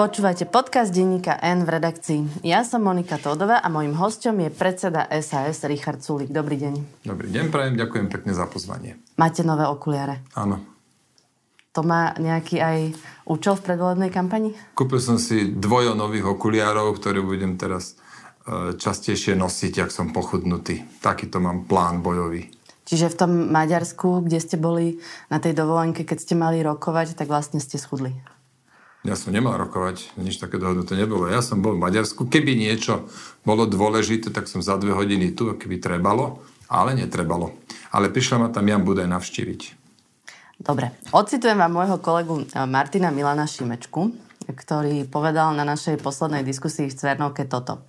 Počúvate podcast denníka N v redakcii. Ja som Monika Tódová a mojim hostom je predseda SAS Richard Sulik. Dobrý deň. Dobrý deň, prajem, ďakujem pekne za pozvanie. Máte nové okuliare? Áno. To má nejaký aj účel v predvolebnej kampani? Kúpil som si dvojo nových okuliarov, ktoré budem teraz e, častejšie nosiť, ak som pochudnutý. Takýto mám plán bojový. Čiže v tom Maďarsku, kde ste boli na tej dovolenke, keď ste mali rokovať, tak vlastne ste schudli. Ja som nemal rokovať, nič také dohodnuté nebolo. Ja som bol v Maďarsku. Keby niečo bolo dôležité, tak som za dve hodiny tu, keby trebalo, ale netrebalo. Ale prišla ma tam Jan Budaj navštíviť. Dobre. Ocitujem vám môjho kolegu eh, Martina Milana Šimečku, ktorý povedal na našej poslednej diskusii v Cvernovke toto.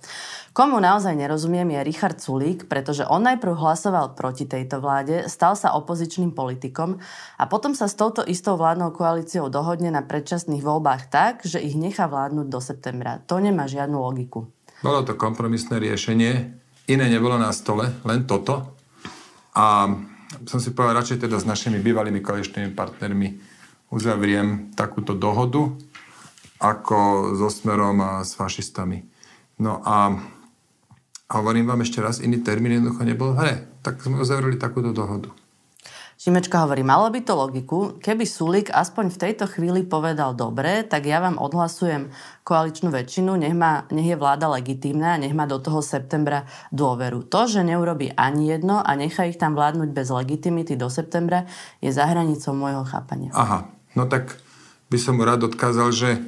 Komu naozaj nerozumiem je Richard Sulík, pretože on najprv hlasoval proti tejto vláde, stal sa opozičným politikom a potom sa s touto istou vládnou koalíciou dohodne na predčasných voľbách tak, že ich nechá vládnuť do septembra. To nemá žiadnu logiku. Bolo to kompromisné riešenie, iné nebolo na stole, len toto. A som si povedal, radšej teda s našimi bývalými koaličnými partnermi uzavriem takúto dohodu, ako so Smerom a s fašistami. No a a hovorím vám ešte raz, iný termín jednoducho nebol v hre. Tak sme uzavreli takúto dohodu. Šimečka hovorí, malo by to logiku, keby Sulik aspoň v tejto chvíli povedal dobre, tak ja vám odhlasujem koaličnú väčšinu, nech, má, nech je vláda legitímna, nech má do toho septembra dôveru. To, že neurobi ani jedno a nechá ich tam vládnuť bez legitimity do septembra, je za hranicou môjho chápania. Aha, no tak by som mu rád odkázal, že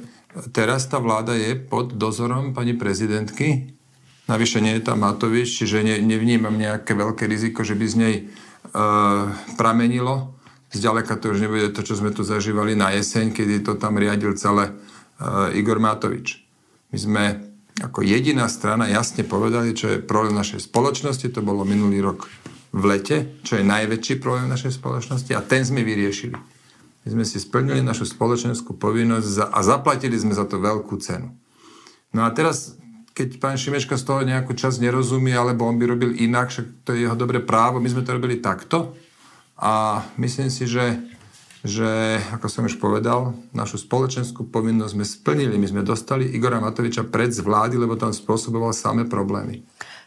teraz tá vláda je pod dozorom pani prezidentky, Navyše nie je tam Matovič, čiže ne, nevnímam nejaké veľké riziko, že by z nej e, pramenilo. Zďaleka to už nebude to, čo sme tu zažívali na jeseň, kedy to tam riadil celé e, Igor Matovič. My sme ako jediná strana jasne povedali, čo je problém našej spoločnosti. To bolo minulý rok v lete, čo je najväčší problém našej spoločnosti a ten sme vyriešili. My sme si splnili našu spoločenskú povinnosť a zaplatili sme za to veľkú cenu. No a teraz keď pán Šimečka z toho nejakú časť nerozumie, alebo on by robil inak, však to je jeho dobré právo, my sme to robili takto. A myslím si, že, že ako som už povedal, našu spoločenskú povinnosť sme splnili. My sme dostali Igora Matoviča pred z vlády, lebo tam spôsoboval samé problémy.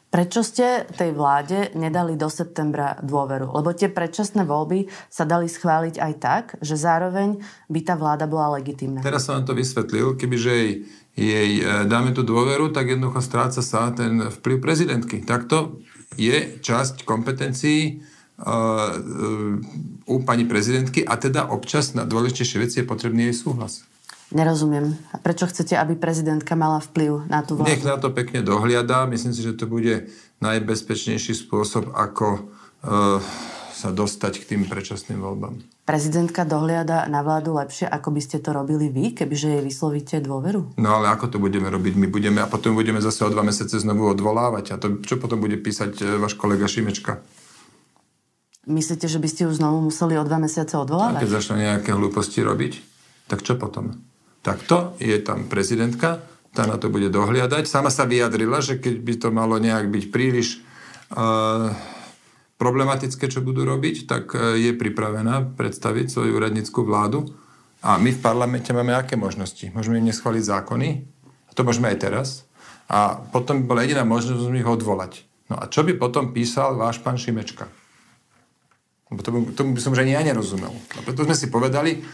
Prečo ste tej vláde nedali do septembra dôveru? Lebo tie predčasné voľby sa dali schváliť aj tak, že zároveň by tá vláda bola legitimná. Teraz som vám to vysvetlil, kebyže jej, jej e, dáme tú dôveru, tak jednoducho stráca sa ten vplyv prezidentky. Takto je časť kompetencií uh, u pani prezidentky a teda občas na dôležitejšie veci je potrebný jej súhlas. Nerozumiem. A prečo chcete, aby prezidentka mala vplyv na tú vládu? Nech na to pekne dohliada. Myslím si, že to bude najbezpečnejší spôsob, ako uh, sa dostať k tým predčasným voľbám. Prezidentka dohliada na vládu lepšie, ako by ste to robili vy, kebyže jej vyslovíte dôveru? No ale ako to budeme robiť? My budeme a potom budeme zase o dva mesiace znovu odvolávať. A to, čo potom bude písať e, váš kolega Šimečka? Myslíte, že by ste ju znovu museli o dva mesiace odvolávať? A keď začnú nejaké hlúposti robiť, tak čo potom? Takto, je tam prezidentka, tá na to bude dohliadať. Sama sa vyjadrila, že keď by to malo nejak byť príliš uh, problematické, čo budú robiť, tak uh, je pripravená predstaviť svoju úradnickú vládu. A my v parlamente máme aké možnosti? Môžeme im neschváliť zákony, a to môžeme aj teraz. A potom by bola jediná možnosť ich odvolať. No a čo by potom písal váš pán Šimečka? Lebo tomu, tomu by som už ani ja nerozumel. A preto sme si povedali,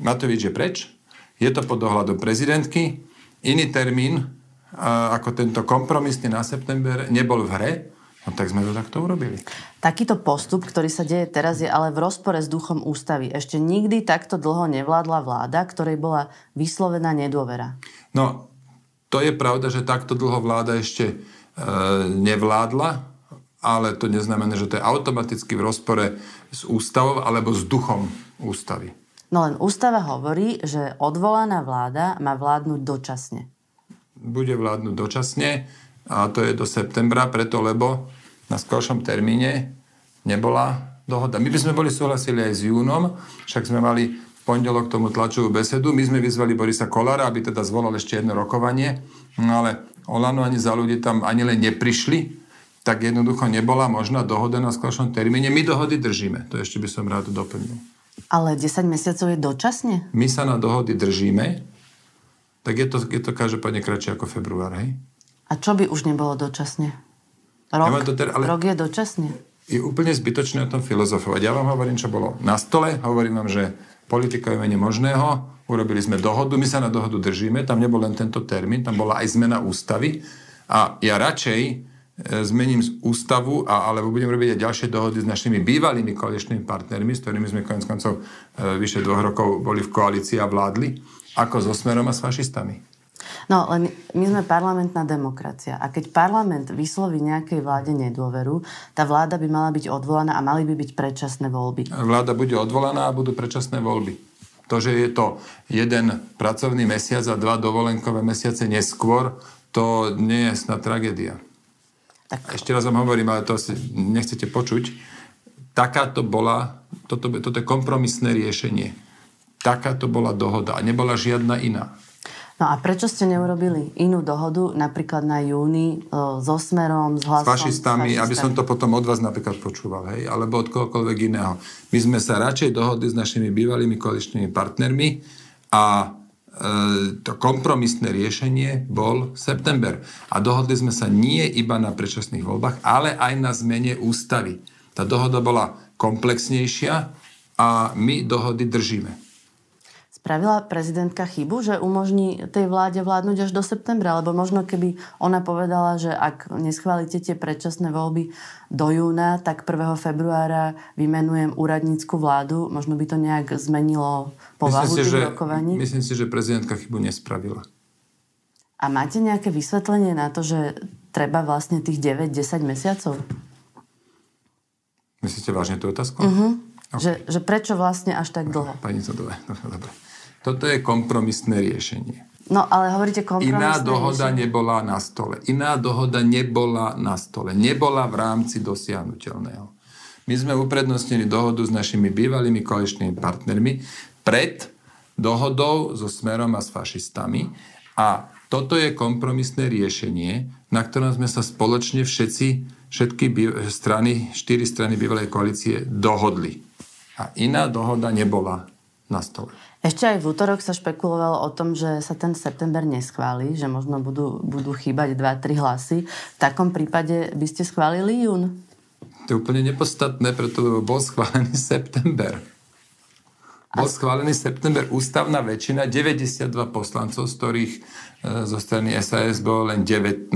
Matovič je preč, je to pod dohľadom prezidentky. iný termín, ako tento kompromisný na september, nebol v hre, no tak sme to takto urobili. Takýto postup, ktorý sa deje teraz, je ale v rozpore s duchom ústavy. Ešte nikdy takto dlho nevládla vláda, ktorej bola vyslovená nedôvera. No, to je pravda, že takto dlho vláda ešte e, nevládla, ale to neznamená, že to je automaticky v rozpore s ústavou alebo s duchom ústavy. No len ústava hovorí, že odvolaná vláda má vládnuť dočasne. Bude vládnuť dočasne a to je do septembra, preto lebo na skoršom termíne nebola dohoda. My by sme boli súhlasili aj s júnom, však sme mali v pondelok tomu tlačovú besedu. My sme vyzvali Borisa Kolára, aby teda zvolal ešte jedno rokovanie, no ale Olano ani za ľudí tam ani len neprišli, tak jednoducho nebola možná dohoda na skoršom termíne. My dohody držíme, to ešte by som rád doplnil. Ale 10 mesiacov je dočasne? My sa na dohody držíme, tak je to, je to každopádne kratšie ako február, hej? A čo by už nebolo dočasne? Rok, Ja to ter- ale- rok je dočasne. Je úplne zbytočné o tom filozofovať. Ja vám hovorím, čo bolo na stole, hovorím vám, že politika je menej možného, urobili sme dohodu, my sa na dohodu držíme, tam nebol len tento termín, tam bola aj zmena ústavy a ja radšej zmením z ústavu, a, alebo budem robiť aj ďalšie dohody s našimi bývalými koaličnými partnermi, s ktorými sme konec koncov e, vyše dvoch rokov boli v koalícii a vládli, ako so Smerom a s fašistami. No, len my sme parlamentná demokracia. A keď parlament vysloví nejakej vláde nedôveru, tá vláda by mala byť odvolaná a mali by byť predčasné voľby. Vláda bude odvolaná a budú predčasné voľby. To, že je to jeden pracovný mesiac a dva dovolenkové mesiace neskôr, to nie je snad tragédia. Tak Ešte raz vám hovorím, ale to si nechcete počuť. Takáto bola, toto, toto je kompromisné riešenie. Takáto bola dohoda a nebola žiadna iná. No a prečo ste neurobili inú dohodu, napríklad na júni, e, so Smerom, s S hlasom? fašistami, aby som to potom od vás napríklad počúval, hej, alebo od kohokoľvek iného. My sme sa radšej dohodli s našimi bývalými koaličnými partnermi a to kompromisné riešenie bol september. A dohodli sme sa nie iba na predčasných voľbách, ale aj na zmene ústavy. Tá dohoda bola komplexnejšia a my dohody držíme. Spravila prezidentka chybu, že umožní tej vláde vládnuť až do septembra? Lebo možno keby ona povedala, že ak neschválite tie predčasné voľby do júna, tak 1. februára vymenujem úradnícku vládu. Možno by to nejak zmenilo povahu Myslím si, tých že, rokovaní. myslím si, že prezidentka chybu nespravila. A máte nejaké vysvetlenie na to, že treba vlastne tých 9-10 mesiacov? Myslíte vážne tú otázku? Uh-huh. Že, že prečo vlastne až tak dlho? Pani Zadové, dobre, dobre. Toto je kompromisné riešenie. No, ale hovoríte kompromisné Iná dohoda riešenie. nebola na stole. Iná dohoda nebola na stole. Nebola v rámci dosiahnutelného. My sme uprednostnili dohodu s našimi bývalými koaličnými partnermi pred dohodou so Smerom a s fašistami a toto je kompromisné riešenie, na ktorom sme sa spoločne všetci, všetky strany, štyri strany bývalej koalície dohodli. A iná dohoda nebola na stole. Ešte aj v útorok sa špekulovalo o tom, že sa ten september neschváli, že možno budú, budú chýbať 2-3 hlasy. V takom prípade by ste schválili jún? To je úplne nepodstatné, preto bol schválený september. Bol schválený september ústavná väčšina, 92 poslancov, z ktorých e, zo strany SAS bolo len 19,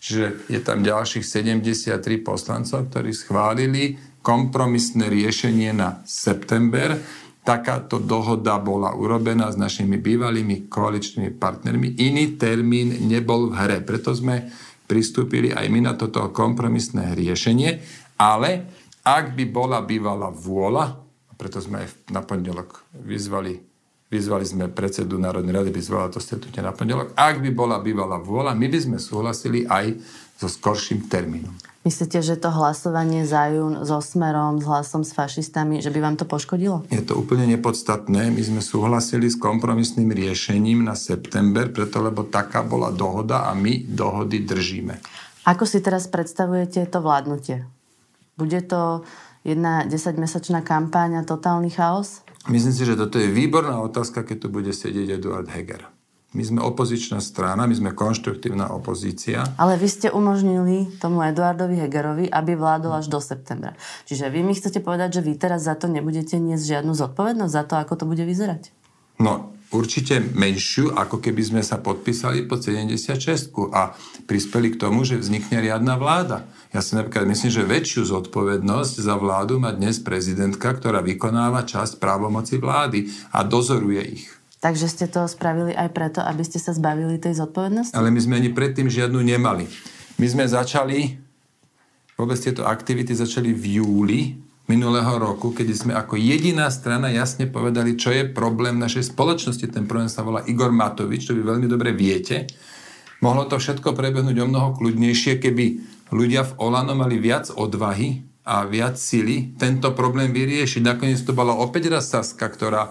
čiže je tam ďalších 73 poslancov, ktorí schválili kompromisné riešenie na september. Takáto dohoda bola urobená s našimi bývalými koaličnými partnermi. Iný termín nebol v hre, preto sme pristúpili aj my na toto kompromisné riešenie, ale ak by bola bývala vôľa, preto sme aj na pondelok vyzvali, vyzvali sme predsedu Národnej rady, by zvala to stretnutie na pondelok, ak by bola bývala vôľa, my by sme súhlasili aj so skorším termínom. Myslíte, že to hlasovanie za jún so Smerom, s hlasom s fašistami, že by vám to poškodilo? Je to úplne nepodstatné. My sme súhlasili s kompromisným riešením na september, preto lebo taká bola dohoda a my dohody držíme. Ako si teraz predstavujete to vládnutie? Bude to jedna 10-mesačná kampáň a totálny chaos? Myslím si, že toto je výborná otázka, keď tu bude sedieť Eduard Heger. My sme opozičná strana, my sme konštruktívna opozícia. Ale vy ste umožnili tomu Eduardovi Hegerovi, aby vládol až do septembra. Čiže vy mi chcete povedať, že vy teraz za to nebudete niesť žiadnu zodpovednosť za to, ako to bude vyzerať? No, určite menšiu, ako keby sme sa podpísali pod 76 a prispeli k tomu, že vznikne riadna vláda. Ja si napríklad myslím, že väčšiu zodpovednosť za vládu má dnes prezidentka, ktorá vykonáva časť právomoci vlády a dozoruje ich. Takže ste to spravili aj preto, aby ste sa zbavili tej zodpovednosti? Ale my sme ani predtým žiadnu nemali. My sme začali, vôbec tieto aktivity začali v júli minulého roku, keď sme ako jediná strana jasne povedali, čo je problém našej spoločnosti. Ten problém sa volá Igor Matovič, to vy veľmi dobre viete. Mohlo to všetko prebehnúť o mnoho kľudnejšie, keby ľudia v Olano mali viac odvahy a viac sily tento problém vyriešiť. Nakoniec to bola opäť raz Saska, ktorá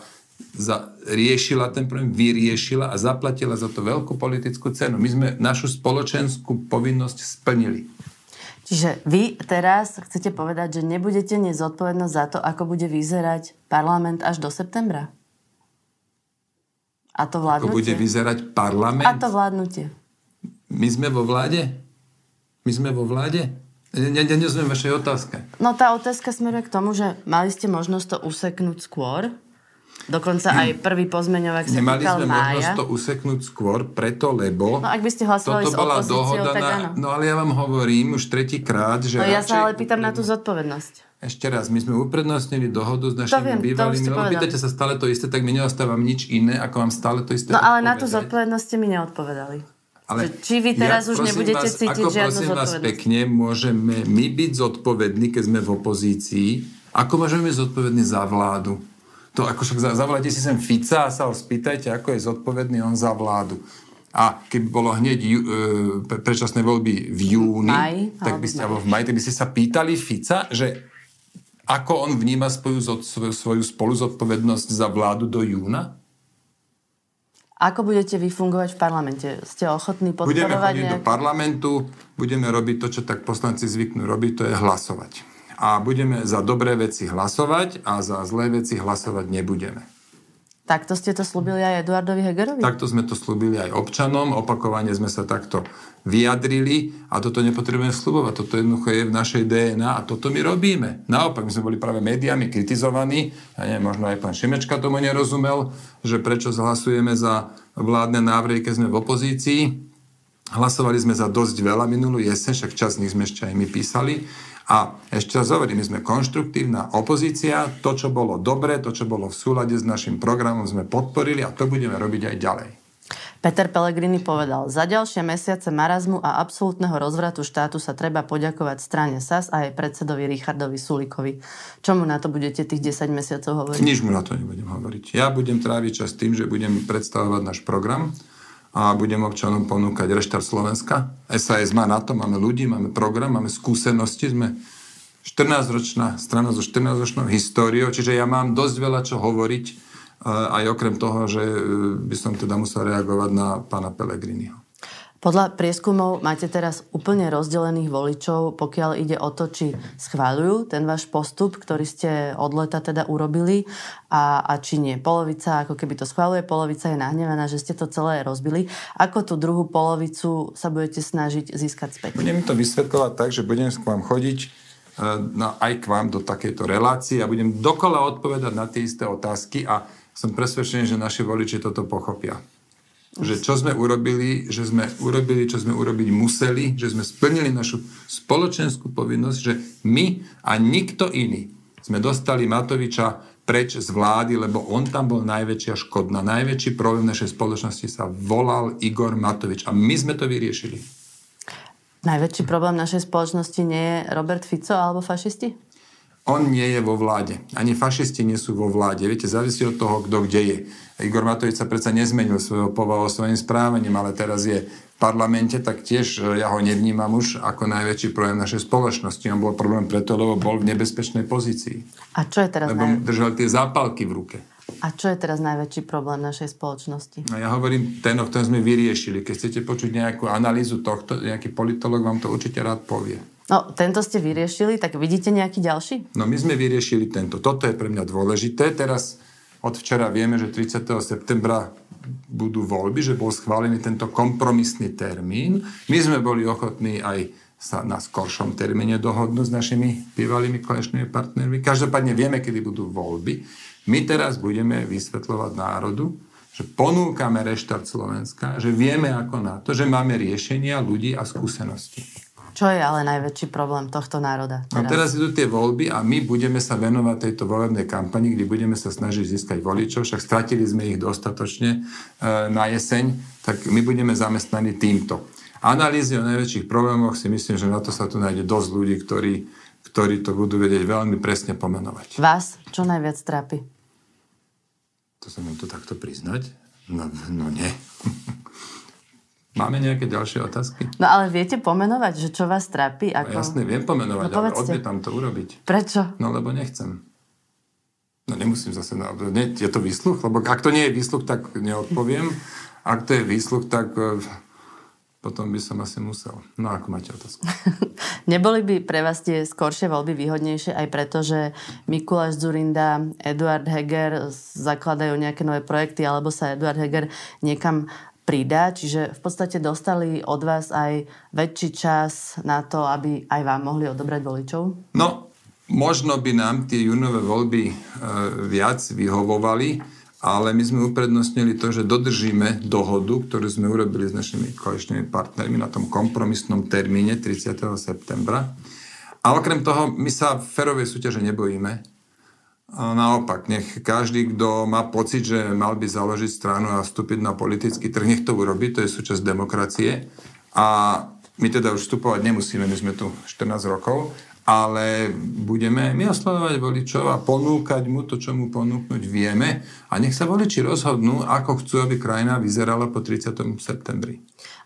za, riešila ten problém, vyriešila a zaplatila za to veľkú politickú cenu. My sme našu spoločenskú povinnosť splnili. Čiže vy teraz chcete povedať, že nebudete nezodpovednosť za to, ako bude vyzerať parlament až do septembra? A to vládnutie? Ako bude vyzerať parlament? A to vládnutie. My sme vo vláde? My sme vo vláde? Ne, ne, nerozumiem vašej otázke. No tá otázka smeruje k tomu, že mali ste možnosť to useknúť skôr, Dokonca aj prvý pozmeňovák sa Nemali sme mája. možnosť to useknúť skôr, preto, lebo... No ak by ste hlasovali s bola dohoda tak áno. No ale ja vám hovorím už tretíkrát, že... No ja sa ale pýtam na tú zodpovednosť. Ešte raz, my sme uprednostnili dohodu s našimi viem, bývalými, lebo pýtate sa stále to isté, tak mi neostávam nič iné, ako vám stále to isté No ale na tú zodpovednosť ste mi neodpovedali. Ale či vy teraz ja, už nebudete vás, cítiť ako žiadnu prosím vás pekne, môžeme my byť zodpovední, keď sme v opozícii, ako môžeme byť zodpovední za vládu? To ako však zavolajte si sem Fica a sa ho spýtajte, ako je zodpovedný on za vládu. A keby bolo hneď ju, e, predčasné voľby v júni, maj, tak by ste, alebo v maj, tak by ste sa pýtali Fica, že ako on vníma svoju, svoju, svoju spoluzodpovednosť za vládu do júna? Ako budete vy fungovať v parlamente? Ste ochotní podporovať Budeme chodiť nejak... do parlamentu, budeme robiť to, čo tak poslanci zvyknú robiť, to je hlasovať a budeme za dobré veci hlasovať a za zlé veci hlasovať nebudeme. Takto ste to slúbili aj Eduardovi Hegerovi? Takto sme to slúbili aj občanom, opakovane sme sa takto vyjadrili a toto nepotrebujeme slúbovať. Toto jednoducho je v našej DNA a toto my robíme. Naopak, my sme boli práve médiami kritizovaní, ja neviem, možno aj pán Šimečka tomu nerozumel, že prečo zhlasujeme za vládne návrhy, keď sme v opozícii. Hlasovali sme za dosť veľa minulú jeseň, však čas nich sme ešte aj my písali. A ešte raz hovorím, my sme konštruktívna opozícia, to, čo bolo dobre, to, čo bolo v súlade s našim programom, sme podporili a to budeme robiť aj ďalej. Peter Pellegrini povedal, za ďalšie mesiace marazmu a absolútneho rozvratu štátu sa treba poďakovať strane SAS a aj predsedovi Richardovi Sulikovi. Čomu na to budete tých 10 mesiacov hovoriť? Nič mu na to nebudem hovoriť. Ja budem tráviť čas tým, že budem predstavovať náš program, a budem občanom ponúkať reštart Slovenska. SAS má na to, máme ľudí, máme program, máme skúsenosti, sme 14-ročná strana so 14-ročnou históriou, čiže ja mám dosť veľa čo hovoriť, e, aj okrem toho, že e, by som teda musel reagovať na pána Pelegriniho. Podľa prieskumov máte teraz úplne rozdelených voličov, pokiaľ ide o to, či schváľujú ten váš postup, ktorý ste od leta teda urobili a, a či nie. Polovica, ako keby to schváľuje, polovica je nahnevaná, že ste to celé rozbili. Ako tú druhú polovicu sa budete snažiť získať späť? Budem to vysvetľovať tak, že budem k vám chodiť e, na, aj k vám do takejto relácie a budem dokola odpovedať na tie isté otázky a som presvedčený, že naši voliči toto pochopia že čo sme urobili, že sme urobili, čo sme urobiť museli, že sme splnili našu spoločenskú povinnosť, že my a nikto iný sme dostali Matoviča preč z vlády, lebo on tam bol najväčšia škodná. Najväčší problém našej spoločnosti sa volal Igor Matovič a my sme to vyriešili. Najväčší problém našej spoločnosti nie je Robert Fico alebo fašisti? On nie je vo vláde. Ani fašisti nie sú vo vláde. Viete, závisí od toho, kto kde je. Igor Matovič sa predsa nezmenil svojho povahu svojim správaním, ale teraz je v parlamente, tak tiež e, ja ho nevnímam už ako najväčší problém našej spoločnosti. On bol problém preto, lebo bol v nebezpečnej pozícii. A čo je teraz Lebo naj... držal tie zápalky v ruke. A čo je teraz najväčší problém našej spoločnosti? No ja hovorím ten, o ktorom sme vyriešili. Keď chcete počuť nejakú analýzu tohto, nejaký politolog vám to určite rád povie. No, tento ste vyriešili, tak vidíte nejaký ďalší? No, my sme vyriešili tento. Toto je pre mňa dôležité. Teraz od včera vieme, že 30. septembra budú voľby, že bol schválený tento kompromisný termín. My sme boli ochotní aj sa na skoršom termíne dohodnúť s našimi bývalými kolečnými partnermi. Každopádne vieme, kedy budú voľby. My teraz budeme vysvetľovať národu, že ponúkame reštart Slovenska, že vieme ako na to, že máme riešenia ľudí a skúsenosti. Čo je ale najväčší problém tohto národa? Teraz? No teraz idú tie voľby a my budeme sa venovať tejto volebnej kampani, kde budeme sa snažiť získať voličov, však stratili sme ich dostatočne e, na jeseň, tak my budeme zamestnaní týmto. Analýzy o najväčších problémoch si myslím, že na to sa tu nájde dosť ľudí, ktorí, ktorí to budú vedieť veľmi presne pomenovať. Vás čo najviac trápi? To sa mám to takto priznať? No, no nie. Máme nejaké ďalšie otázky? No ale viete pomenovať, že čo vás trápi? Ako... No, jasne, viem pomenovať, no, ale odmietam to urobiť. Prečo? No lebo nechcem. No nemusím zase, no, nie, je to výsluch? Lebo ak to nie je výsluch, tak neodpoviem. Ak to je výsluch, tak eh, potom by som asi musel. No ako máte otázku? Neboli by pre vás tie skoršie voľby výhodnejšie aj preto, že Mikuláš Zurinda, Eduard Heger zakladajú nejaké nové projekty alebo sa Eduard Heger niekam pridá, čiže v podstate dostali od vás aj väčší čas na to, aby aj vám mohli odobrať voličov? No, možno by nám tie junové voľby e, viac vyhovovali, ale my sme uprednostnili to, že dodržíme dohodu, ktorú sme urobili s našimi koaličnými partnermi na tom kompromisnom termíne 30. septembra. A okrem toho, my sa ferovej súťaže nebojíme. A naopak, nech každý, kto má pocit, že mal by založiť stranu a vstúpiť na politický trh, nech to urobí, to je súčasť demokracie. A my teda už vstupovať nemusíme, my sme tu 14 rokov, ale budeme my oslovovať voličov a ponúkať mu to, čo mu ponúknuť vieme a nech sa voliči rozhodnú, ako chcú, aby krajina vyzerala po 30. septembri.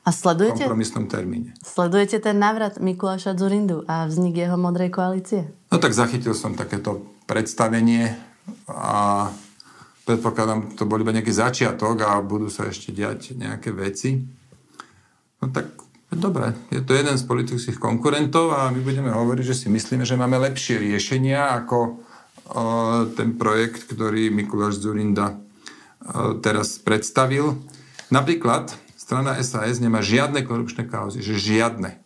A sledujete, kompromisnom termíne. Sledujete ten návrat Mikuláša Zurindu a vznik jeho modrej koalície? No tak zachytil som takéto predstavenie a predpokladám, to bol iba nejaký začiatok a budú sa ešte diať nejaké veci. No tak Dobre, je to jeden z politických konkurentov a my budeme hovoriť, že si myslíme, že máme lepšie riešenia ako o, ten projekt, ktorý Mikuláš Zurinda o, teraz predstavil. Napríklad strana SAS nemá žiadne korupčné kauzy, že žiadne.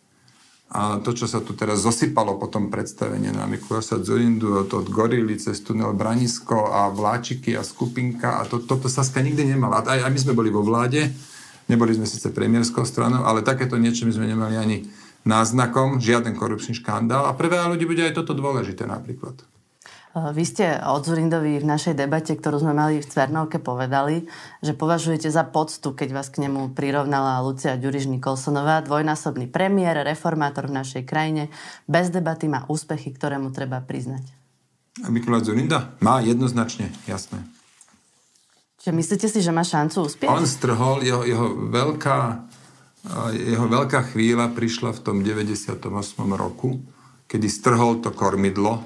A to, čo sa tu teraz zosypalo po tom predstavení na Mikuláša Zurindu, od, od Gorily cez tunel Branisko a Vláčiky a Skupinka a to, toto Saska nikdy nemala. Aj, aj my sme boli vo vláde, Neboli sme síce premiérskou stranou, ale takéto niečo my sme nemali ani náznakom, žiaden korupčný škandál a pre veľa ľudí bude aj toto dôležité napríklad. Vy ste od Zurindovi v našej debate, ktorú sme mali v Cvernovke, povedali, že považujete za poctu, keď vás k nemu prirovnala Lucia Ďuriž Nikolsonová, dvojnásobný premiér, reformátor v našej krajine, bez debaty má úspechy, ktoré mu treba priznať. A Mikuláš Zurinda? Má jednoznačne, jasné. Čiže myslíte si, že má šancu uspieť? On strhol, jeho, jeho, veľká, jeho veľká chvíľa prišla v tom 98. roku, kedy strhol to kormidlo.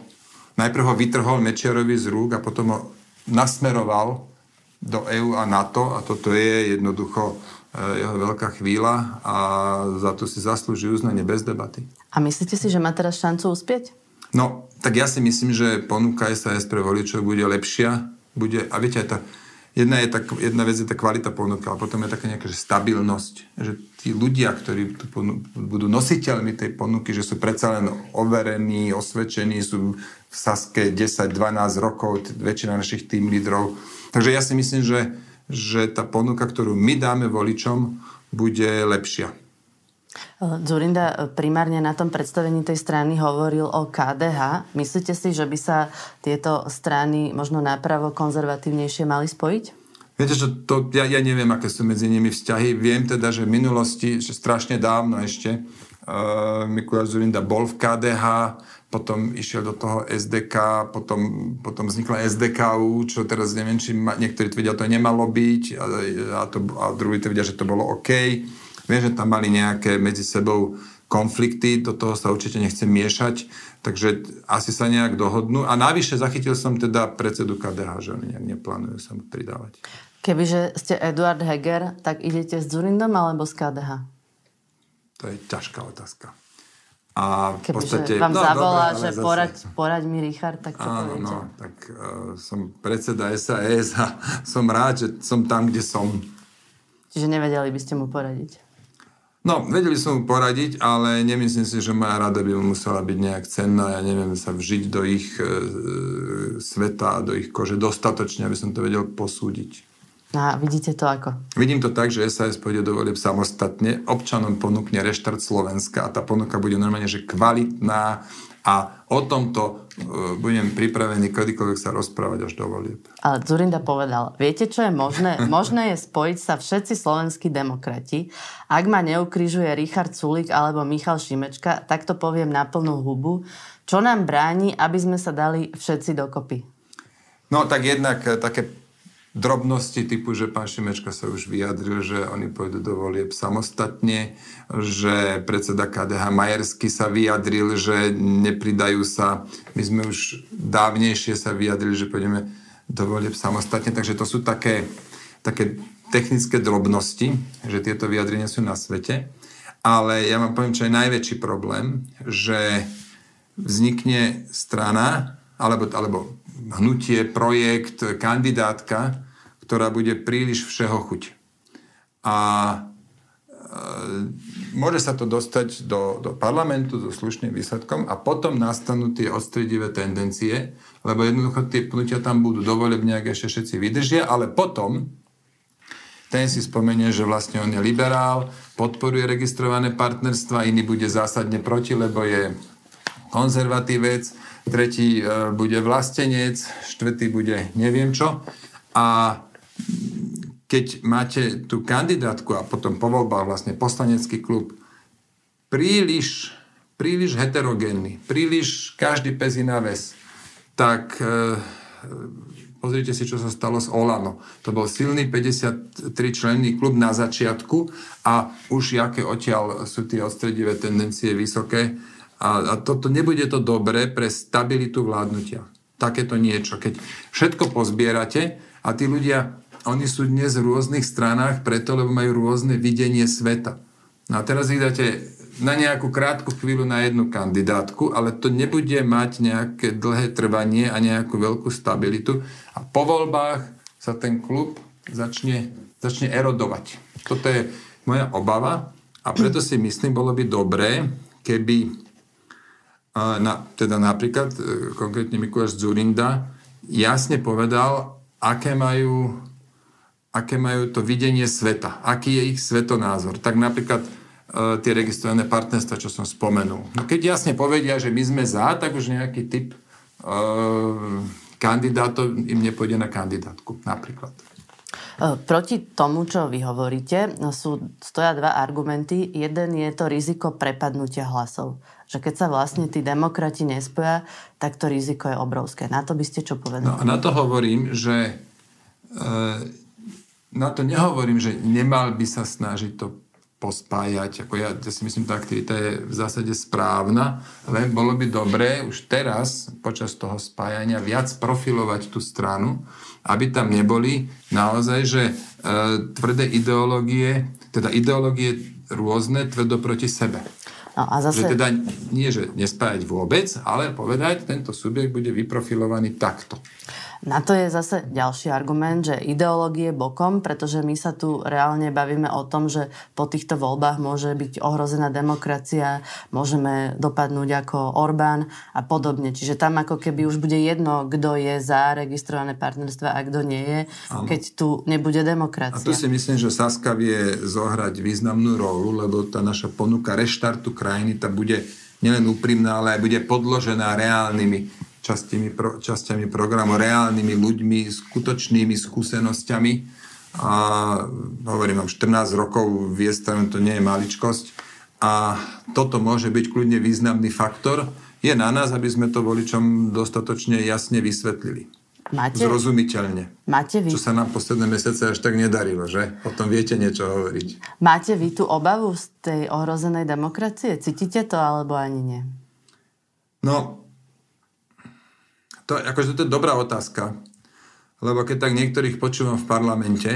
Najprv ho vytrhol Mečiarovi z rúk a potom ho nasmeroval do EÚ a NATO a toto je jednoducho e, jeho veľká chvíľa a za to si zaslúži uznanie bez debaty. A myslíte si, že má teraz šancu uspieť? No, tak ja si myslím, že ponuka SAS pre voličov bude lepšia. Bude, a viete, aj tá, jedna, je tá, jedna vec je tá kvalita ponuky, ale potom je taká nejaká že stabilnosť. Že tí ľudia, ktorí budú nositeľmi tej ponuky, že sú predsa len overení, osvedčení, sú v Saske 10-12 rokov, väčšina našich tým lídrov. Takže ja si myslím, že, že tá ponuka, ktorú my dáme voličom, bude lepšia. Zurinda primárne na tom predstavení tej strany hovoril o KDH. Myslíte si, že by sa tieto strany možno napravo konzervatívnejšie mali spojiť? Viete, že to, ja, ja neviem, aké sú medzi nimi vzťahy. Viem teda, že v minulosti, že strašne dávno ešte, uh, Mikuláš Zurinda bol v KDH, potom išiel do toho SDK, potom, potom vznikla SDKU, čo teraz neviem, či ma, niektorí tvrdia, to nemalo byť a, a, to, a druhí tvrdia, že to bolo OK. Viem, že tam mali nejaké medzi sebou konflikty, do toho sa určite nechcem miešať, takže asi sa nejak dohodnú. A navyše zachytil som teda predsedu KDH, že oni nejak neplánujú sa mu pridávať. Kebyže ste Eduard Heger, tak idete s Zurindom alebo s KDH? To je ťažká otázka. A v podstate... vám no, zavolá, dobre, že zase... poraď, poraď mi Richard, tak čo Áno, no, tak uh, som predseda SAS a som rád, že som tam, kde som. Čiže nevedeli by ste mu poradiť? No, vedeli som mu poradiť, ale nemyslím si, že moja rada by mu musela byť nejak cenná. Ja neviem sa vžiť do ich e, sveta do ich kože dostatočne, aby som to vedel posúdiť. A vidíte to ako? Vidím to tak, že SAS pôjde do volieb samostatne, občanom ponúkne reštart Slovenska a tá ponuka bude normálne, že kvalitná a o tomto uh, budem pripravený kedykoľvek sa rozprávať až do volieb. Ale Zurinda povedal, viete, čo je možné? Možné je spojiť sa všetci slovenskí demokrati. Ak ma neukrižuje Richard Sulik alebo Michal Šimečka, tak to poviem na plnú hubu. Čo nám bráni, aby sme sa dali všetci dokopy? No tak jednak eh, také drobnosti typu, že pán Šimečka sa už vyjadril, že oni pôjdu do volieb samostatne, že predseda KDH Majersky sa vyjadril, že nepridajú sa. My sme už dávnejšie sa vyjadrili, že pôjdeme do volieb samostatne, takže to sú také, také technické drobnosti, že tieto vyjadrenia sú na svete. Ale ja vám poviem, čo je najväčší problém, že vznikne strana, alebo, alebo hnutie, projekt, kandidátka, ktorá bude príliš všeho chuť. A e, môže sa to dostať do, do parlamentu so slušným výsledkom a potom nastanú tie odstredivé tendencie, lebo jednoducho tie pnutia tam budú dovoleb nejak ešte všetci vydržia, ale potom ten si spomenie, že vlastne on je liberál, podporuje registrované partnerstva, iný bude zásadne proti, lebo je konzervatívec, tretí e, bude vlastenec, štvrtý bude neviem čo. A keď máte tú kandidátku a potom po voľbách vlastne poslanecký klub príliš, príliš heterogénny, príliš každý pes na ves, tak e, pozrite si, čo sa stalo s Olano. To bol silný 53 členný klub na začiatku a už aké odtiaľ sú tie odstredivé tendencie vysoké. A, a toto nebude to dobré pre stabilitu vládnutia. Takéto niečo. Keď všetko pozbierate a tí ľudia oni sú dnes v rôznych stranách preto, lebo majú rôzne videnie sveta. No a teraz ich dáte na nejakú krátku chvíľu na jednu kandidátku, ale to nebude mať nejaké dlhé trvanie a nejakú veľkú stabilitu a po voľbách sa ten klub začne, začne erodovať. Toto je moja obava a preto si myslím, bolo by dobré, keby na, teda napríklad e, konkrétne Mikuláš Zurinda jasne povedal, aké majú aké majú to videnie sveta, aký je ich svetonázor. Tak napríklad e, tie registrované partnerstva, čo som spomenul. No keď jasne povedia, že my sme za, tak už nejaký typ e, kandidátov im nepôjde na kandidátku, napríklad. E, proti tomu, čo vy hovoríte, sú, stoja dva argumenty. Jeden je to riziko prepadnutia hlasov. Že keď sa vlastne tí demokrati nespoja, tak to riziko je obrovské. Na to by ste čo povedali? No a na to hovorím, že e, na to nehovorím, že nemal by sa snažiť to pospájať. Ako ja, ja si myslím, tá aktivita je v zásade správna, len bolo by dobré už teraz, počas toho spájania, viac profilovať tú stranu, aby tam neboli naozaj, že e, tvrdé ideológie, teda ideológie rôzne, tvrdo proti sebe. No a zase... Že teda nie, že nespájať vôbec, ale povedať, tento subjekt bude vyprofilovaný takto. Na to je zase ďalší argument, že ideológie bokom, pretože my sa tu reálne bavíme o tom, že po týchto voľbách môže byť ohrozená demokracia, môžeme dopadnúť ako Orbán a podobne. Čiže tam ako keby už bude jedno, kto je za registrované partnerstva a kto nie je, ano. keď tu nebude demokracia. A tu si myslím, že Saska vie zohrať významnú rolu, lebo tá naša ponuka reštartu krajiny, tá bude nielen úprimná, ale aj bude podložená reálnymi častiami, pro, časťami programu, reálnymi ľuďmi, skutočnými skúsenosťami. A hovorím vám, 14 rokov viesť to nie je maličkosť. A toto môže byť kľudne významný faktor. Je na nás, aby sme to voličom dostatočne jasne vysvetlili. Máte, Zrozumiteľne. Máte vy... Čo sa nám posledné mesiace až tak nedarilo, že? O tom viete niečo hovoriť. Máte vy tú obavu z tej ohrozenej demokracie? Cítite to alebo ani nie? No, to, akože to je dobrá otázka, lebo keď tak niektorých počúvam v parlamente,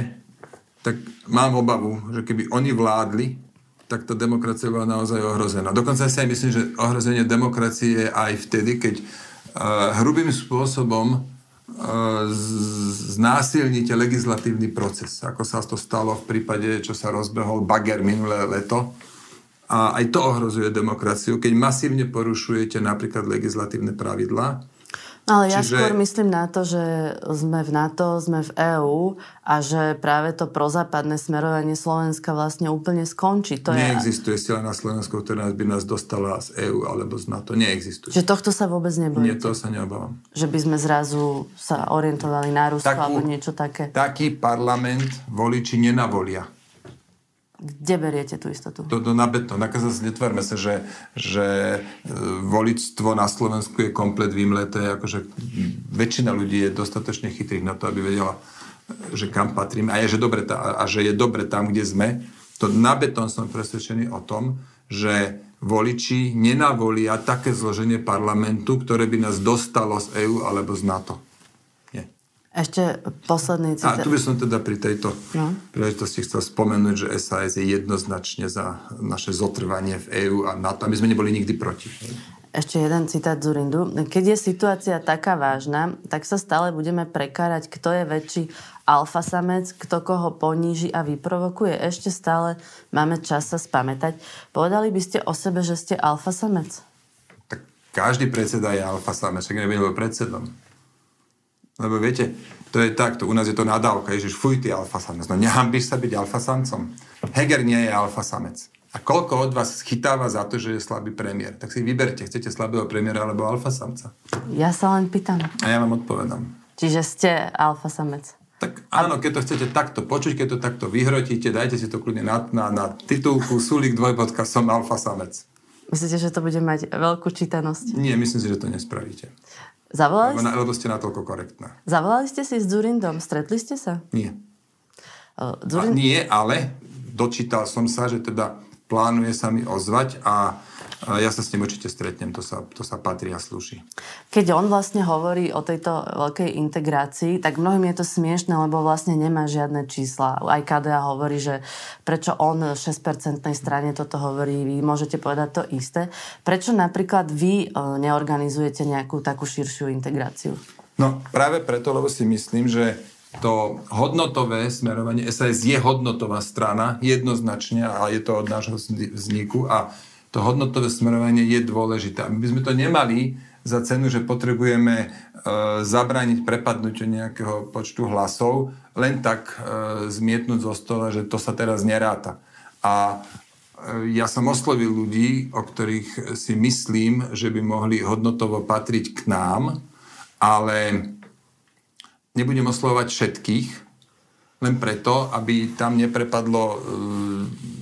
tak mám obavu, že keby oni vládli, tak tá demokracia bola naozaj ohrozená. Dokonca si aj myslím, že ohrozenie demokracie je aj vtedy, keď uh, hrubým spôsobom uh, znásilníte legislatívny proces, ako sa to stalo v prípade, čo sa rozbehol bager minulé leto. A aj to ohrozuje demokraciu, keď masívne porušujete napríklad legislatívne pravidlá Ale ja Čiže... skôr myslím na to, že sme v NATO, sme v EÚ a že práve to prozápadné smerovanie Slovenska vlastne úplne skončí. To Neexistuje je... sila na Slovensku, ktorá by nás dostala z EÚ alebo z NATO. Neexistuje. Že tohto sa vôbec nebojíte? Nie, to sa neobávam. Že by sme zrazu sa orientovali na Rusko Takú, alebo niečo také? Taký parlament voliči nenavolia. Kde beriete tú istotu? To, to na beton. Nakazať netvarme sa, že, že e, voličstvo na Slovensku je komplet vymleté. Akože väčšina ľudí je dostatočne chytrých na to, aby vedela, že kam patríme a je, že dobre a, a že je dobre tam, kde sme. To na beton som presvedčený o tom, že voliči nenavolia také zloženie parlamentu, ktoré by nás dostalo z EÚ alebo z NATO. Ešte posledný citát. A tu by som teda pri tejto no. príležitosti chcel spomenúť, že SAS je jednoznačne za naše zotrvanie v EÚ a NATO. A my sme neboli nikdy proti. Ešte jeden citát Zurindu. Keď je situácia taká vážna, tak sa stále budeme prekárať, kto je väčší alfasamec, kto koho poníži a vyprovokuje. Ešte stále máme čas sa spamätať. Povedali by ste o sebe, že ste alfasamec? Tak každý predseda je alfasamec, však nebudem predsedom. Lebo viete, to je takto, u nás je to nadávka, ježiš, fuj, ty alfasamec. No nehambíš sa byť alfasamcom. Heger nie je alfasamec. A koľko od vás chytáva za to, že je slabý premiér? Tak si vyberte, chcete slabého premiéra alebo alfasamca. Ja sa len pýtam. A ja vám odpovedám. Čiže ste alfasamec. Tak áno, keď to chcete takto počuť, keď to takto vyhrotíte, dajte si to kľudne na, na, na titulku Sulik dvojbodka som alfasamec. Myslíte, že to bude mať veľkú čítanosť? Nie, myslím si, že to nespravíte. Zavolali lebo, ste... lebo ste natoľko korektná. Zavolali ste si s Zurindom? Stretli ste sa? Nie. Uh, Zurind... Nie, ale dočítal som sa, že teda plánuje sa mi ozvať a ja sa s ním určite stretnem, to sa, to sa patrí a slúši. Keď on vlastne hovorí o tejto veľkej integrácii, tak mnohým je to smiešne, lebo vlastne nemá žiadne čísla. Aj KDA hovorí, že prečo on 6% strane toto hovorí, vy môžete povedať to isté. Prečo napríklad vy e, neorganizujete nejakú takú širšiu integráciu? No práve preto, lebo si myslím, že to hodnotové smerovanie SAS je hodnotová strana jednoznačne a je to od nášho vzniku a to hodnotové smerovanie je dôležité. My sme to nemali za cenu, že potrebujeme e, zabrániť prepadnutiu nejakého počtu hlasov, len tak e, zmietnúť zo stola, že to sa teraz neráta. A e, ja som oslovil ľudí, o ktorých si myslím, že by mohli hodnotovo patriť k nám, ale nebudem oslovať všetkých, len preto, aby tam neprepadlo e,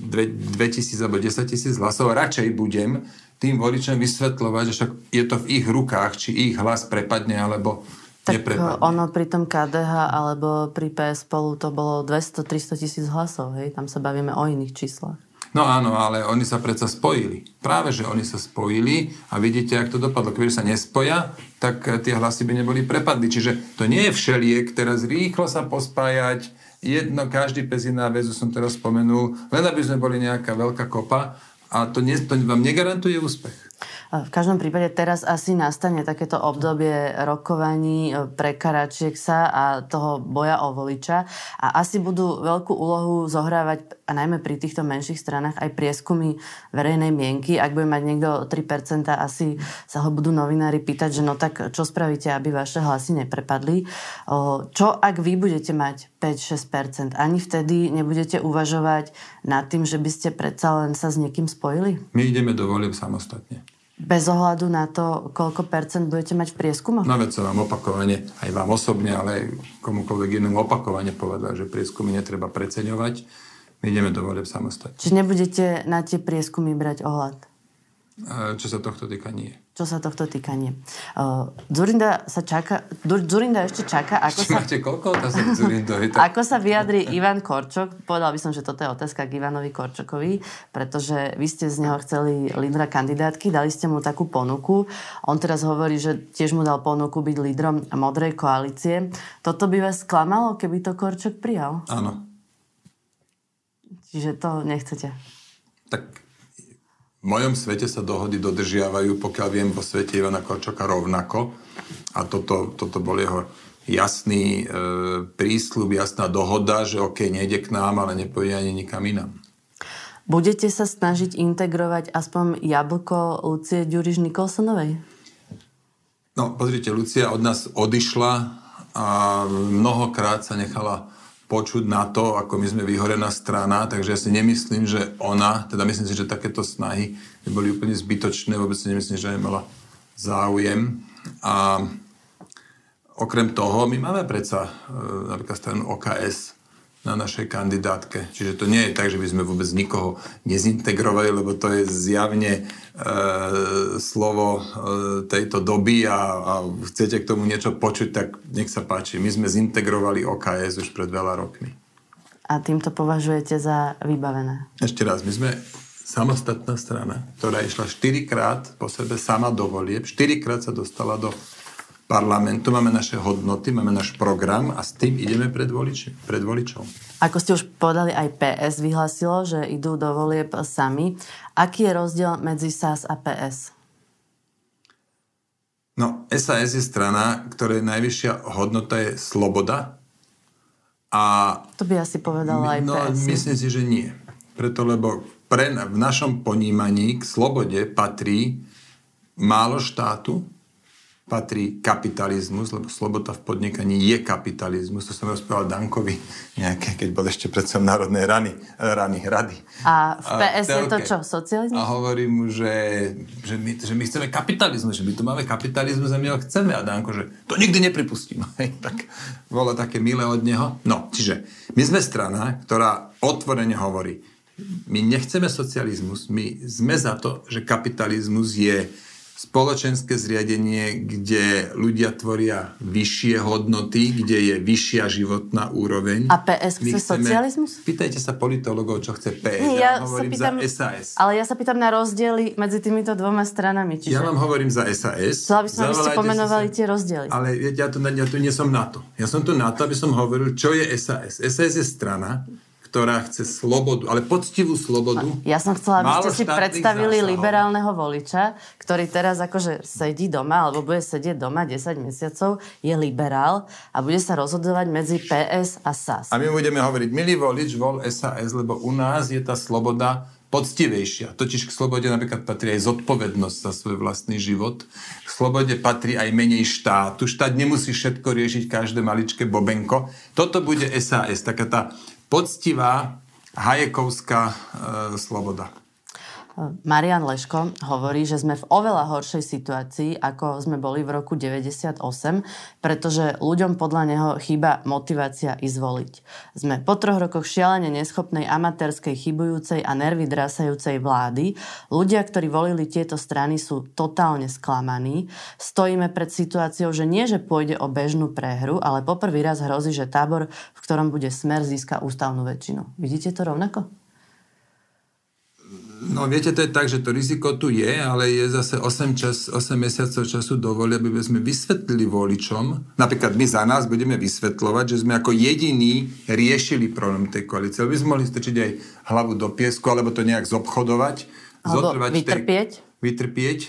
2000 alebo 10 tisíc hlasov, radšej budem tým voličom vysvetľovať, že však je to v ich rukách, či ich hlas prepadne alebo tak neprepadne. ono pri tom KDH alebo pri PS spolu to bolo 200-300 tisíc hlasov, hej? Tam sa bavíme o iných číslach. No áno, ale oni sa predsa spojili. Práve, že oni sa spojili a vidíte, ak to dopadlo. Keby sa nespoja, tak tie hlasy by neboli prepadli. Čiže to nie je všeliek, teraz rýchlo sa pospájať, jedno, každý pes iná väzu som teraz spomenul, len aby sme boli nejaká veľká kopa a to, nie, to vám negarantuje úspech. V každom prípade teraz asi nastane takéto obdobie rokovaní, e, prekaračiek sa a toho boja o voliča a asi budú veľkú úlohu zohrávať a najmä pri týchto menších stranách aj prieskumy verejnej mienky. Ak bude mať niekto 3%, asi sa ho budú novinári pýtať, že no tak čo spravíte, aby vaše hlasy neprepadli. Čo ak vy budete mať 5-6%? Ani vtedy nebudete uvažovať nad tým, že by ste predsa len sa s niekým spojili? My ideme do volieb samostatne. Bez ohľadu na to, koľko percent budete mať v prieskumoch? No veď sa vám opakovane, aj vám osobne, ale aj komukoľvek inému opakovane povedal, že prieskumy netreba preceňovať. My ideme do volieb samostatne. Čiže nebudete na tie prieskumy brať ohľad? Čo sa tohto týka, nie. Čo sa tohto týka, nie. Uh, Zurinda sa čaká, Zurinda ešte čaká, ako sa... Máte koľko otázok Zurindovi? ako sa vyjadri Ivan Korčok? Povedal by som, že toto je otázka k Ivanovi Korčokovi, pretože vy ste z neho chceli lídra kandidátky, dali ste mu takú ponuku. On teraz hovorí, že tiež mu dal ponuku byť lídrom modrej koalície. Toto by vás sklamalo, keby to Korčok prijal? Áno. Čiže to nechcete? Tak v mojom svete sa dohody dodržiavajú, pokiaľ viem, vo svete Ivana Korčoka rovnako. A toto, toto bol jeho jasný e, prísľub, jasná dohoda, že OK, nejde k nám, ale nepôjde ani nikam inám. Budete sa snažiť integrovať aspoň jablko Lucie Ďuriš Nikolsonovej? No, pozrite, Lucia od nás odišla a mnohokrát sa nechala počuť na to, ako my sme vyhorená strana, takže ja si nemyslím, že ona, teda myslím si, že takéto snahy by boli úplne zbytočné, vôbec si nemyslím, že nemala záujem. A okrem toho, my máme predsa e, napríklad stranu OKS, na našej kandidátke. Čiže to nie je tak, že by sme vôbec nikoho nezintegrovali, lebo to je zjavne e, slovo e, tejto doby a, a chcete k tomu niečo počuť, tak nech sa páči. My sme zintegrovali OKS už pred veľa rokmi. A týmto považujete za vybavené? Ešte raz, my sme samostatná strana, ktorá išla 4 krát po sebe sama do volieb, 4 krát sa dostala do parlamentu, máme naše hodnoty, máme náš program a s tým ideme pred, voliči, pred voličov. Ako ste už povedali, aj PS vyhlasilo, že idú do volieb sami. Aký je rozdiel medzi SAS a PS? No, SAS je strana, ktorej najvyššia hodnota je sloboda. A to by asi povedala aj no, PS. Myslím si, že nie. Preto, lebo pre, v našom ponímaní k slobode patrí málo štátu, patrí kapitalizmus, lebo sloboda v podnikaní je kapitalizmus. To som rozprával Dankovi nejaké, keď bol ešte predsom národnej rany, rany, rady. A v PS a, je to čo, socializmus? A hovorím mu, že, že, my, že my chceme kapitalizmus, že my tu máme kapitalizmus a my ho chceme. A Danko, že to nikdy nepripustím. tak bolo také milé od neho. No, čiže my sme strana, ktorá otvorene hovorí, my nechceme socializmus, my sme za to, že kapitalizmus je spoločenské zriadenie, kde ľudia tvoria vyššie hodnoty, kde je vyššia životná úroveň. A PS chce chceme, socializmus? Pýtajte sa politologov, čo chce PS. Nie, ja, ja hovorím pýtam, za SAS. Ale ja sa pýtam na rozdiely medzi týmito dvoma stranami. Čiže... Ja vám hovorím za SAS. Chcela by som, aby ste pomenovali sa... tie rozdiely. Ale ja tu, ja tu nie som na to. Ja som tu na to, aby som hovoril, čo je SAS. SAS je strana, ktorá chce slobodu, ale poctivú slobodu. Ja som chcela, aby ste si predstavili zásahov. liberálneho voliča, ktorý teraz akože sedí doma, alebo bude sedieť doma 10 mesiacov, je liberál a bude sa rozhodovať medzi PS a SAS. A my budeme hovoriť, milý volič, vol SAS, lebo u nás je tá sloboda poctivejšia. Totiž k slobode napríklad patrí aj zodpovednosť za svoj vlastný život. K slobode patrí aj menej štátu. Štát nemusí všetko riešiť každé maličké bobenko. Toto bude SAS, taká tá poctivá hajekovská e, sloboda. Marian Leško hovorí, že sme v oveľa horšej situácii, ako sme boli v roku 98, pretože ľuďom podľa neho chýba motivácia izvoliť. Sme po troch rokoch šialene neschopnej amatérskej, chybujúcej a nervy drásajúcej vlády. Ľudia, ktorí volili tieto strany, sú totálne sklamaní. Stojíme pred situáciou, že nie, že pôjde o bežnú prehru, ale poprvý raz hrozí, že tábor, v ktorom bude smer, získa ústavnú väčšinu. Vidíte to rovnako? No viete, to je tak, že to riziko tu je, ale je zase 8, čas, 8 mesiacov času dovolia, aby sme vysvetlili voličom, napríklad my za nás budeme vysvetľovať, že sme ako jediní riešili problém tej koalície. Aby sme mohli strčiť aj hlavu do piesku, alebo to nejak zobchodovať. Alebo vytrpieť. Tej, vytrpieť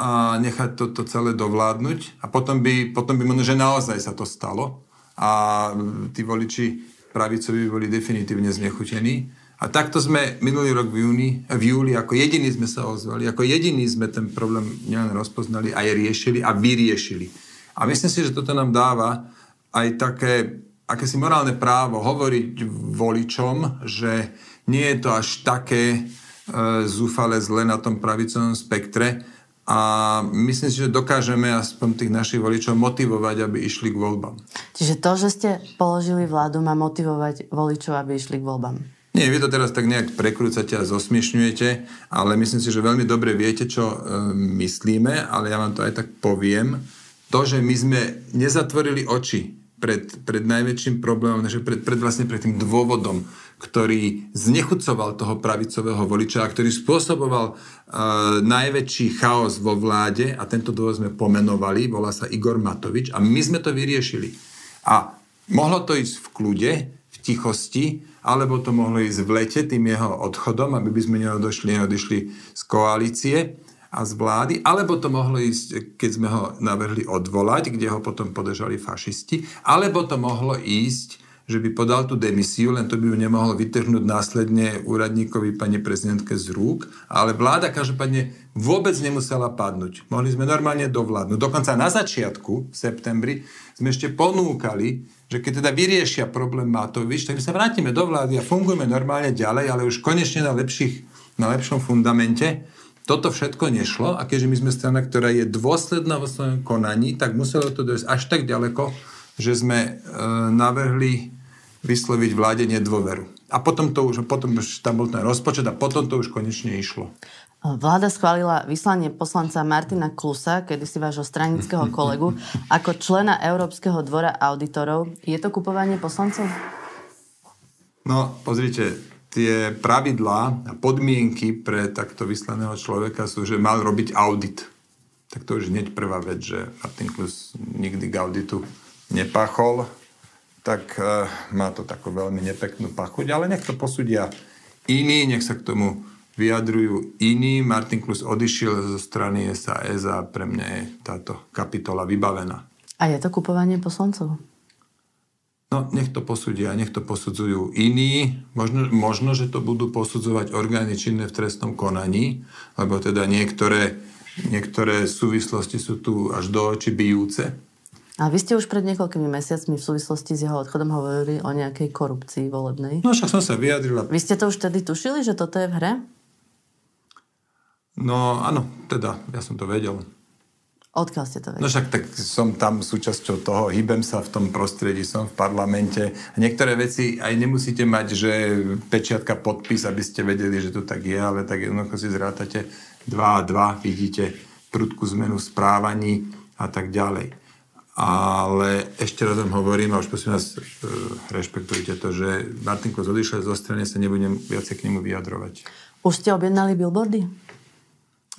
a nechať toto to celé dovládnuť. A potom by, potom by možno, že naozaj sa to stalo. A tí voliči pravicovi boli definitívne znechutení. A takto sme minulý rok v, júni, v júli ako jediní sme sa ozvali, ako jediní sme ten problém nielen rozpoznali, aj riešili a vyriešili. A myslím si, že toto nám dáva aj také akési morálne právo hovoriť voličom, že nie je to až také e, zúfale zle na tom pravicovom spektre a myslím si, že dokážeme aspoň tých našich voličov motivovať, aby išli k voľbám. Čiže to, že ste položili vládu, má motivovať voličov, aby išli k voľbám? Nie, vy to teraz tak nejak prekrúcate a zosmiešňujete, ale myslím si, že veľmi dobre viete, čo e, myslíme, ale ja vám to aj tak poviem. To, že my sme nezatvorili oči pred, pred najväčším problémom, že pred, pred vlastne pred tým dôvodom, ktorý znechucoval toho pravicového voliča a ktorý spôsoboval e, najväčší chaos vo vláde a tento dôvod sme pomenovali, volá sa Igor Matovič a my sme to vyriešili. A mohlo to ísť v kľude, v tichosti, alebo to mohlo ísť v lete tým jeho odchodom, aby by sme neodošli, neodišli z koalície a z vlády, alebo to mohlo ísť, keď sme ho navrhli odvolať, kde ho potom podržali fašisti, alebo to mohlo ísť že by podal tú demisiu, len to by ju nemohol vytrhnúť následne úradníkovi pani prezidentke z rúk, ale vláda každopádne vôbec nemusela padnúť. Mohli sme normálne dovládnuť. Dokonca na začiatku, v septembri, sme ešte ponúkali, že keď teda vyriešia problém Matovič, tak my sa vrátime do vlády a fungujeme normálne ďalej, ale už konečne na, lepších, na lepšom fundamente. Toto všetko nešlo a keďže my sme strana, ktorá je dôsledná vo svojom konaní, tak muselo to dojsť až tak ďaleko, že sme e, navrhli vysloviť vláde nedôveru. A potom to už, potom už tam bol ten rozpočet a potom to už konečne išlo. Vláda schválila vyslanie poslanca Martina Klusa, kedy si vášho stranického kolegu, ako člena Európskeho dvora auditorov. Je to kupovanie poslancov? No, pozrite, tie pravidlá a podmienky pre takto vyslaného človeka sú, že mal robiť audit. Tak to už hneď prvá vec, že Martin Klus nikdy k auditu nepachol, tak e, má to takú veľmi nepeknú pachuť, ale nech to posúdia iní, nech sa k tomu vyjadrujú iní. Martin Klus odišiel zo strany SAS a pre mňa je táto kapitola vybavená. A je to kupovanie poslancov? No, nech to posúdia, nech to posudzujú iní. Možno, možno, že to budú posudzovať orgány činné v trestnom konaní, lebo teda niektoré, niektoré súvislosti sú tu až do oči bijúce. A vy ste už pred niekoľkými mesiacmi v súvislosti s jeho odchodom hovorili o nejakej korupcii volebnej. No však som sa vyjadrila. Vy ste to už tedy tušili, že toto je v hre? No áno, teda, ja som to vedel. Odkiaľ ste to vedeli? No však tak som tam súčasťou toho, hýbem sa v tom prostredí, som v parlamente. A niektoré veci aj nemusíte mať, že pečiatka, podpis, aby ste vedeli, že to tak je, ale tak jednoducho si zrátate 2 a 2, vidíte prudku zmenu správaní a tak ďalej. Ale ešte raz vám hovorím, a už prosím vás, e, rešpektujte to, že Martin odišiel zo strany, sa nebudem viacej k nemu vyjadrovať. Už ste objednali billboardy?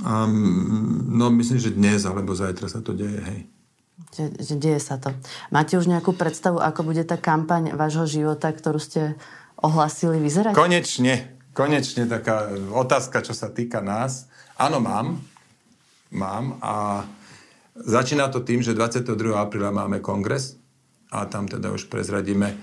Um, no myslím, že dnes alebo zajtra sa to deje, hej. Že, že deje sa to. Máte už nejakú predstavu, ako bude tá kampaň vášho života, ktorú ste ohlasili, vyzerať? Konečne, konečne taká otázka, čo sa týka nás. Áno, mám. Mám a Začína to tým, že 22. apríla máme kongres a tam teda už prezradíme e,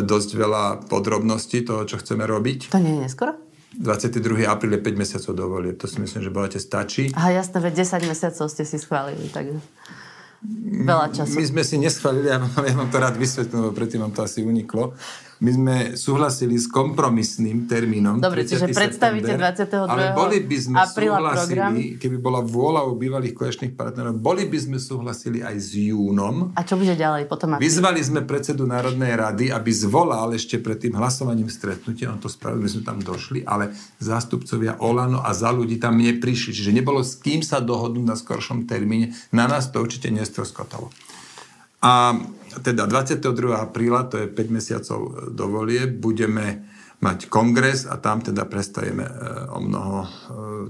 dosť veľa podrobností toho, čo chceme robiť. To nie je neskoro? 22. apríl je 5 mesiacov dovolie. To si myslím, že bohate stačí. Aha, jasné, veď 10 mesiacov ste si schválili, takže veľa času. My sme si neschválili, ja ja vám to rád vysvetlím, lebo predtým vám to asi uniklo my sme súhlasili s kompromisným termínom. Dobre, čiže predstavíte 22. Ale boli by sme apríla program. keby bola vôľa u bývalých koaličných partnerov, boli by sme súhlasili aj s júnom. A čo bude ďalej potom? Apríl? Vyzvali sme predsedu Národnej rady, aby zvolal ešte pred tým hlasovaním stretnutie, on to spravil, my sme tam došli, ale zástupcovia Olano a za ľudí tam neprišli, čiže nebolo s kým sa dohodnúť na skoršom termíne. Na nás to určite nestroskotalo. A teda 22. apríla, to je 5 mesiacov do volie, budeme mať kongres a tam teda prestajeme e, o mnoho, e,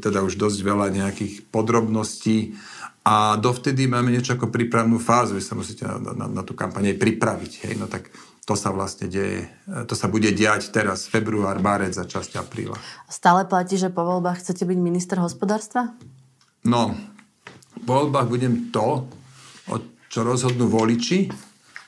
teda už dosť veľa nejakých podrobností a dovtedy máme niečo ako prípravnú fázu, že sa musíte na, na, na tú kampaň aj pripraviť. Hej. No tak to sa vlastne deje, e, to sa bude diať teraz, február, marec a časť apríla. Stále platí, že po voľbách chcete byť minister hospodárstva? No, po voľbách budem to, čo rozhodnú voliči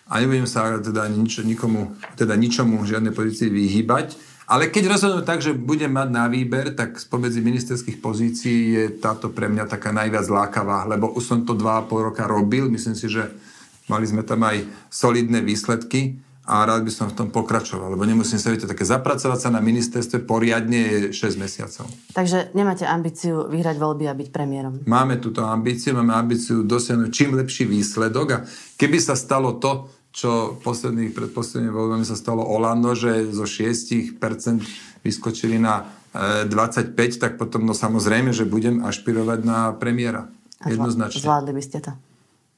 a nebudem sa teda nič, nikomu, teda ničomu, žiadnej pozícii vyhýbať. Ale keď rozhodnú tak, že budem mať na výber, tak spomedzi ministerských pozícií je táto pre mňa taká najviac lákavá, lebo už som to 2,5 roka robil, myslím si, že mali sme tam aj solidné výsledky a rád by som v tom pokračoval, lebo nemusím sa, viete, také zapracovať sa na ministerstve poriadne je 6 mesiacov. Takže nemáte ambíciu vyhrať voľby a byť premiérom? Máme túto ambíciu, máme ambíciu dosiahnuť čím lepší výsledok a keby sa stalo to, čo posledných, pred poslednými voľbami sa stalo Olando, že zo 6% vyskočili na 25, e, tak potom no samozrejme, že budem ašpirovať na premiéra. Jednoznačne. Zvládli by ste to?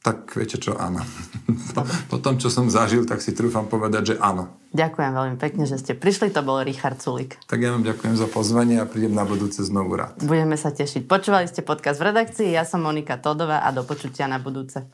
Tak viete čo, áno. Po, po tom, čo som zažil, tak si trúfam povedať, že áno. Ďakujem veľmi pekne, že ste prišli. To bol Richard Sulik. Tak ja vám ďakujem za pozvanie a prídem na budúce znovu rád. Budeme sa tešiť. Počúvali ste podcast v redakcii, ja som Monika Todová a do počutia na budúce.